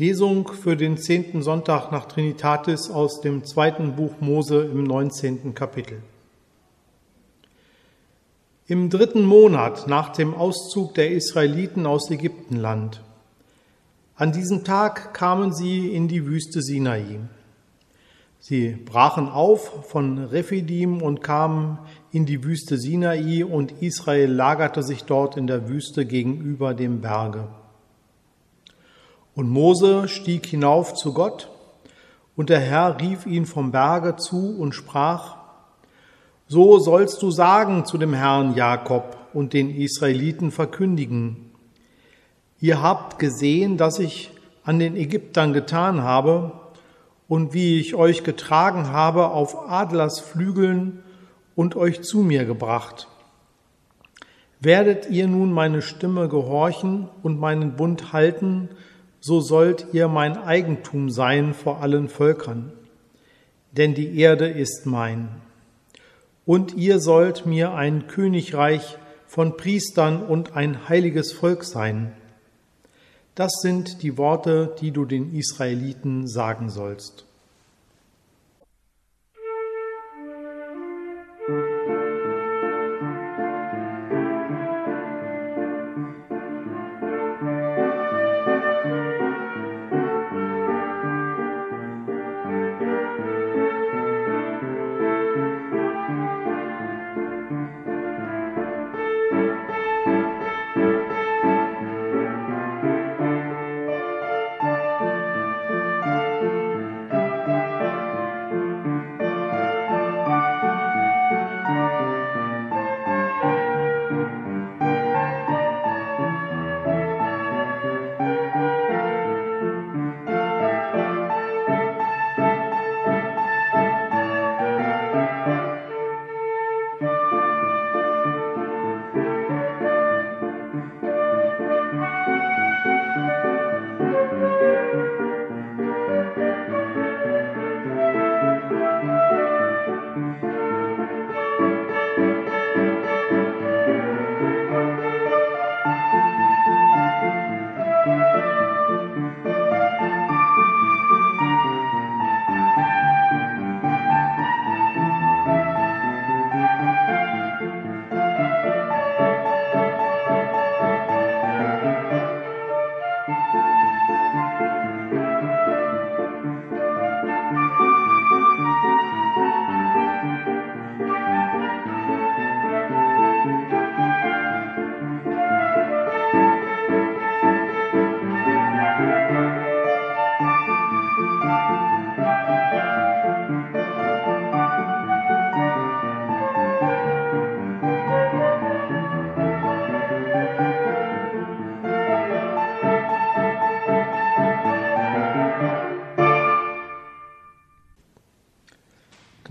Lesung für den zehnten Sonntag nach Trinitatis aus dem zweiten Buch Mose im neunzehnten Kapitel. Im dritten Monat nach dem Auszug der Israeliten aus Ägyptenland. An diesem Tag kamen sie in die Wüste Sinai. Sie brachen auf von Rephidim und kamen in die Wüste Sinai und Israel lagerte sich dort in der Wüste gegenüber dem Berge. Und Mose stieg hinauf zu Gott, und der Herr rief ihn vom Berge zu und sprach, So sollst du sagen zu dem Herrn Jakob und den Israeliten verkündigen, Ihr habt gesehen, dass ich an den Ägyptern getan habe und wie ich euch getragen habe auf Adlersflügeln und euch zu mir gebracht. Werdet ihr nun meine Stimme gehorchen und meinen Bund halten, so sollt ihr mein Eigentum sein vor allen Völkern, denn die Erde ist mein. Und ihr sollt mir ein Königreich von Priestern und ein heiliges Volk sein. Das sind die Worte, die du den Israeliten sagen sollst.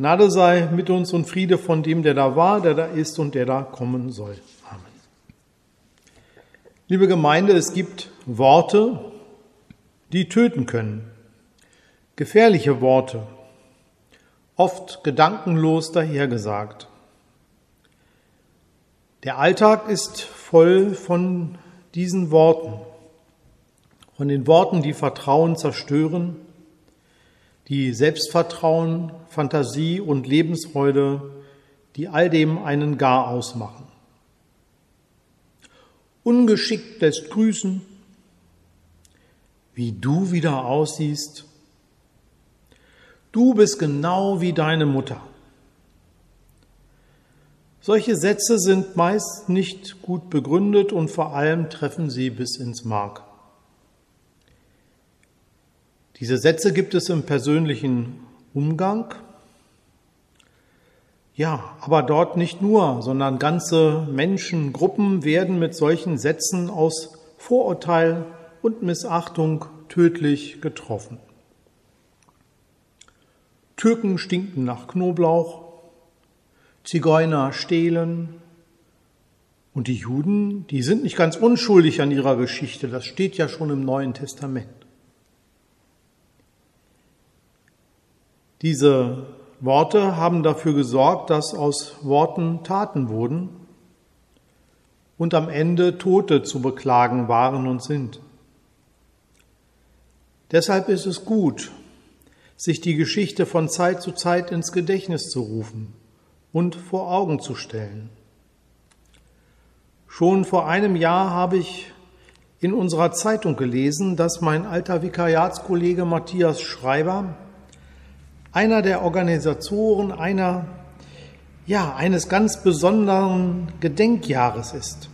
Gnade sei mit uns und Friede von dem, der da war, der da ist und der da kommen soll. Amen. Liebe Gemeinde, es gibt Worte, die töten können. Gefährliche Worte, oft gedankenlos dahergesagt. Der Alltag ist voll von diesen Worten, von den Worten, die Vertrauen zerstören, die Selbstvertrauen, Fantasie und Lebensfreude, die all dem einen Gar ausmachen. Ungeschickt lässt grüßen, wie du wieder aussiehst. Du bist genau wie deine Mutter. Solche Sätze sind meist nicht gut begründet und vor allem treffen sie bis ins Mark. Diese Sätze gibt es im persönlichen Umgang. Ja, aber dort nicht nur, sondern ganze Menschengruppen werden mit solchen Sätzen aus Vorurteil und Missachtung tödlich getroffen. Türken stinken nach Knoblauch, Zigeuner stehlen und die Juden, die sind nicht ganz unschuldig an ihrer Geschichte, das steht ja schon im Neuen Testament. Diese Worte haben dafür gesorgt, dass aus Worten Taten wurden und am Ende Tote zu beklagen waren und sind. Deshalb ist es gut, sich die Geschichte von Zeit zu Zeit ins Gedächtnis zu rufen und vor Augen zu stellen. Schon vor einem Jahr habe ich in unserer Zeitung gelesen, dass mein alter Vikariatskollege Matthias Schreiber einer der Organisatoren einer, ja, eines ganz besonderen Gedenkjahres ist.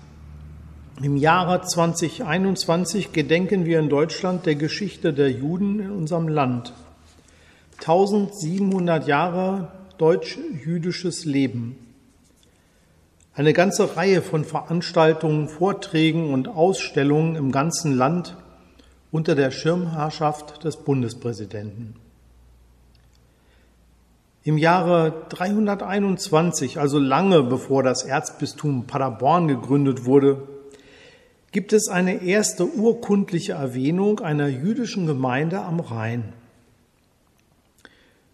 Im Jahre 2021 gedenken wir in Deutschland der Geschichte der Juden in unserem Land. 1700 Jahre deutsch-jüdisches Leben. Eine ganze Reihe von Veranstaltungen, Vorträgen und Ausstellungen im ganzen Land unter der Schirmherrschaft des Bundespräsidenten. Im Jahre 321, also lange bevor das Erzbistum Paderborn gegründet wurde, gibt es eine erste urkundliche Erwähnung einer jüdischen Gemeinde am Rhein.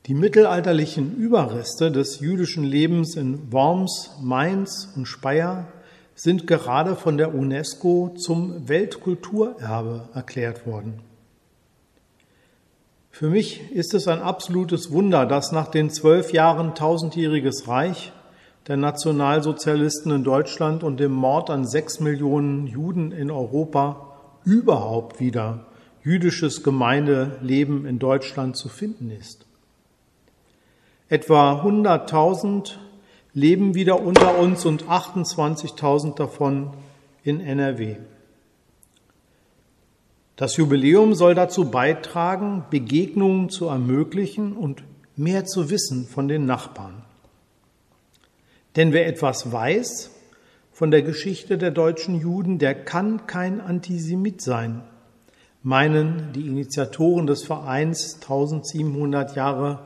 Die mittelalterlichen Überreste des jüdischen Lebens in Worms, Mainz und Speyer sind gerade von der UNESCO zum Weltkulturerbe erklärt worden. Für mich ist es ein absolutes Wunder, dass nach den zwölf Jahren tausendjähriges Reich der Nationalsozialisten in Deutschland und dem Mord an sechs Millionen Juden in Europa überhaupt wieder jüdisches Gemeindeleben in Deutschland zu finden ist. Etwa 100.000 leben wieder unter uns und 28.000 davon in NRW. Das Jubiläum soll dazu beitragen, Begegnungen zu ermöglichen und mehr zu wissen von den Nachbarn. Denn wer etwas weiß von der Geschichte der deutschen Juden, der kann kein Antisemit sein, meinen die Initiatoren des Vereins 1700 Jahre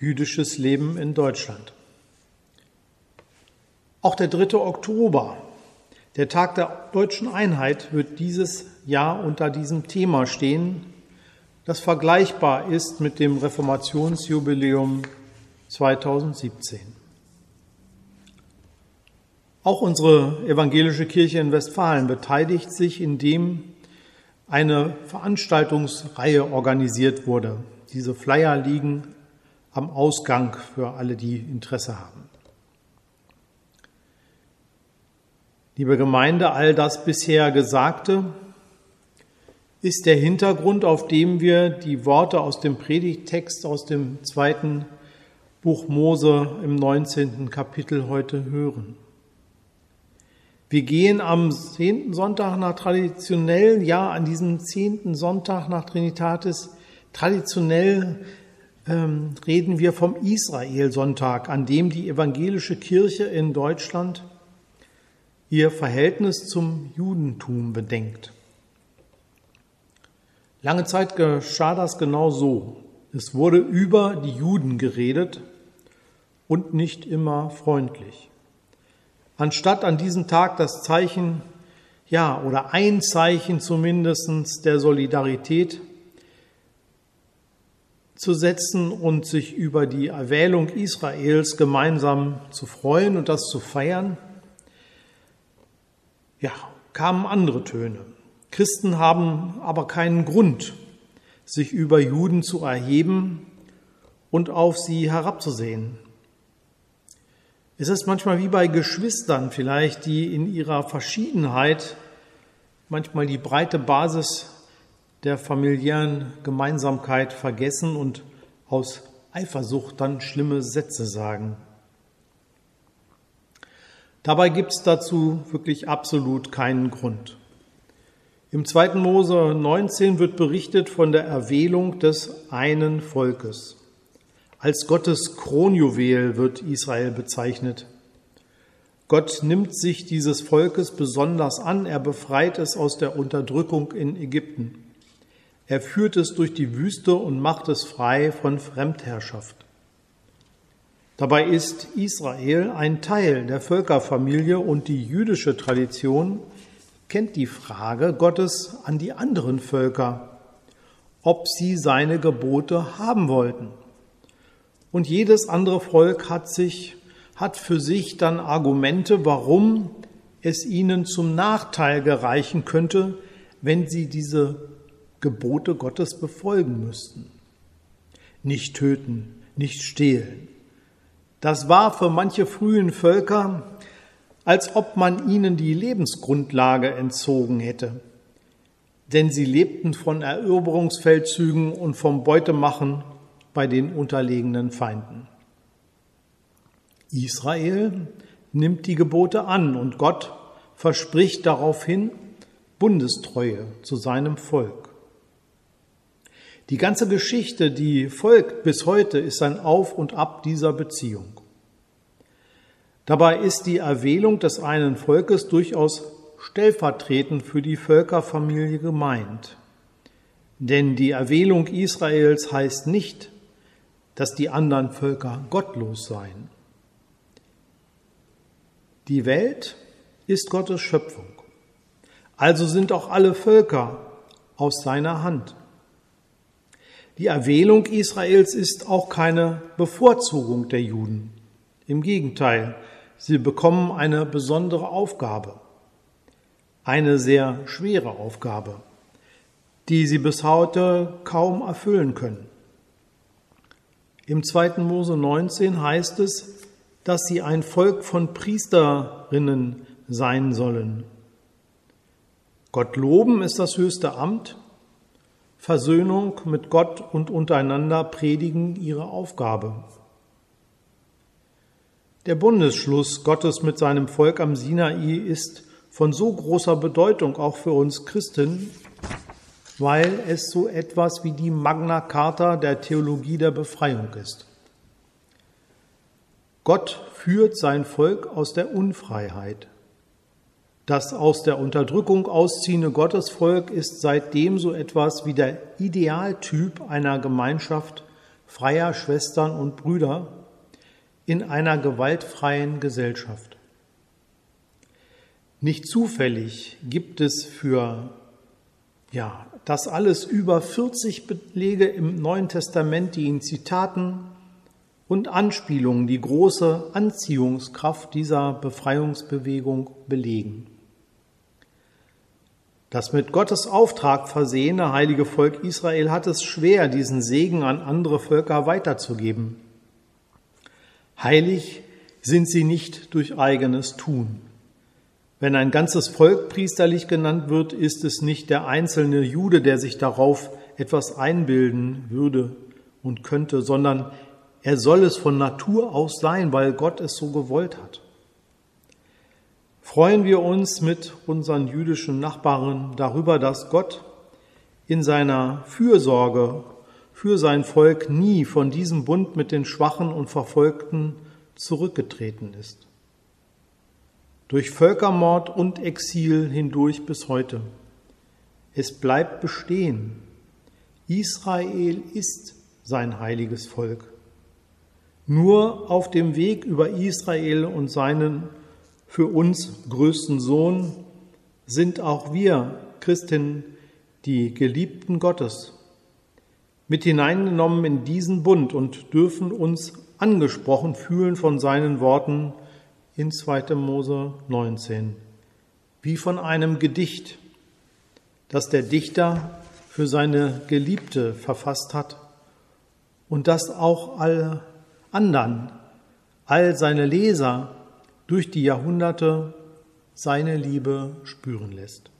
jüdisches Leben in Deutschland. Auch der 3. Oktober, der Tag der deutschen Einheit, wird dieses Jahr unter diesem Thema stehen, das vergleichbar ist mit dem Reformationsjubiläum 2017. Auch unsere evangelische Kirche in Westfalen beteiligt sich, indem eine Veranstaltungsreihe organisiert wurde. Diese Flyer liegen am Ausgang für alle, die Interesse haben. Liebe Gemeinde, all das bisher Gesagte ist der Hintergrund, auf dem wir die Worte aus dem Predigttext aus dem zweiten Buch Mose im 19. Kapitel heute hören. Wir gehen am zehnten Sonntag nach traditionell, ja, an diesem zehnten Sonntag nach Trinitatis, traditionell ähm, reden wir vom Israel-Sonntag, an dem die evangelische Kirche in Deutschland ihr Verhältnis zum Judentum bedenkt. Lange Zeit geschah das genau so. Es wurde über die Juden geredet und nicht immer freundlich anstatt an diesem Tag das Zeichen, ja, oder ein Zeichen zumindestens der Solidarität zu setzen und sich über die Erwählung Israels gemeinsam zu freuen und das zu feiern, ja, kamen andere Töne. Christen haben aber keinen Grund, sich über Juden zu erheben und auf sie herabzusehen. Es ist manchmal wie bei Geschwistern vielleicht, die in ihrer Verschiedenheit manchmal die breite Basis der familiären Gemeinsamkeit vergessen und aus Eifersucht dann schlimme Sätze sagen. Dabei gibt es dazu wirklich absolut keinen Grund. Im 2. Mose 19 wird berichtet von der Erwählung des einen Volkes. Als Gottes Kronjuwel wird Israel bezeichnet. Gott nimmt sich dieses Volkes besonders an, er befreit es aus der Unterdrückung in Ägypten. Er führt es durch die Wüste und macht es frei von Fremdherrschaft. Dabei ist Israel ein Teil der Völkerfamilie und die jüdische Tradition kennt die Frage Gottes an die anderen Völker, ob sie seine Gebote haben wollten. Und jedes andere Volk hat sich, hat für sich dann Argumente, warum es ihnen zum Nachteil gereichen könnte, wenn sie diese Gebote Gottes befolgen müssten. Nicht töten, nicht stehlen. Das war für manche frühen Völker, als ob man ihnen die Lebensgrundlage entzogen hätte. Denn sie lebten von Eroberungsfeldzügen und vom Beutemachen bei den unterlegenen Feinden. Israel nimmt die Gebote an und Gott verspricht daraufhin Bundestreue zu seinem Volk. Die ganze Geschichte, die folgt bis heute, ist ein Auf und Ab dieser Beziehung. Dabei ist die Erwählung des einen Volkes durchaus stellvertretend für die Völkerfamilie gemeint. Denn die Erwählung Israels heißt nicht, dass die anderen Völker gottlos seien. Die Welt ist Gottes Schöpfung. Also sind auch alle Völker aus seiner Hand. Die Erwählung Israels ist auch keine Bevorzugung der Juden. Im Gegenteil, sie bekommen eine besondere Aufgabe, eine sehr schwere Aufgabe, die sie bis heute kaum erfüllen können. Im 2. Mose 19 heißt es, dass sie ein Volk von Priesterinnen sein sollen. Gott loben ist das höchste Amt, Versöhnung mit Gott und untereinander predigen ihre Aufgabe. Der Bundesschluss Gottes mit seinem Volk am Sinai ist von so großer Bedeutung auch für uns Christen, weil es so etwas wie die Magna Carta der Theologie der Befreiung ist. Gott führt sein Volk aus der Unfreiheit. Das aus der Unterdrückung ausziehende Gottesvolk ist seitdem so etwas wie der Idealtyp einer Gemeinschaft freier Schwestern und Brüder in einer gewaltfreien Gesellschaft. Nicht zufällig gibt es für ja, das alles über 40 Belege im Neuen Testament, die in Zitaten und Anspielungen die große Anziehungskraft dieser Befreiungsbewegung belegen. Das mit Gottes Auftrag versehene heilige Volk Israel hat es schwer, diesen Segen an andere Völker weiterzugeben. Heilig sind sie nicht durch eigenes Tun. Wenn ein ganzes Volk priesterlich genannt wird, ist es nicht der einzelne Jude, der sich darauf etwas einbilden würde und könnte, sondern er soll es von Natur aus sein, weil Gott es so gewollt hat. Freuen wir uns mit unseren jüdischen Nachbarn darüber, dass Gott in seiner Fürsorge für sein Volk nie von diesem Bund mit den Schwachen und Verfolgten zurückgetreten ist. Durch Völkermord und Exil hindurch bis heute. Es bleibt bestehen. Israel ist sein heiliges Volk. Nur auf dem Weg über Israel und seinen für uns größten Sohn sind auch wir Christen die Geliebten Gottes mit hineingenommen in diesen Bund und dürfen uns angesprochen fühlen von seinen Worten in 2. Mose 19, wie von einem Gedicht, das der Dichter für seine Geliebte verfasst hat und das auch alle anderen, all seine Leser durch die Jahrhunderte seine Liebe spüren lässt.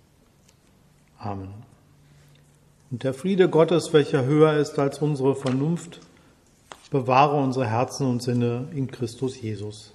Amen. Und der Friede Gottes, welcher höher ist als unsere Vernunft, bewahre unsere Herzen und Sinne in Christus Jesus.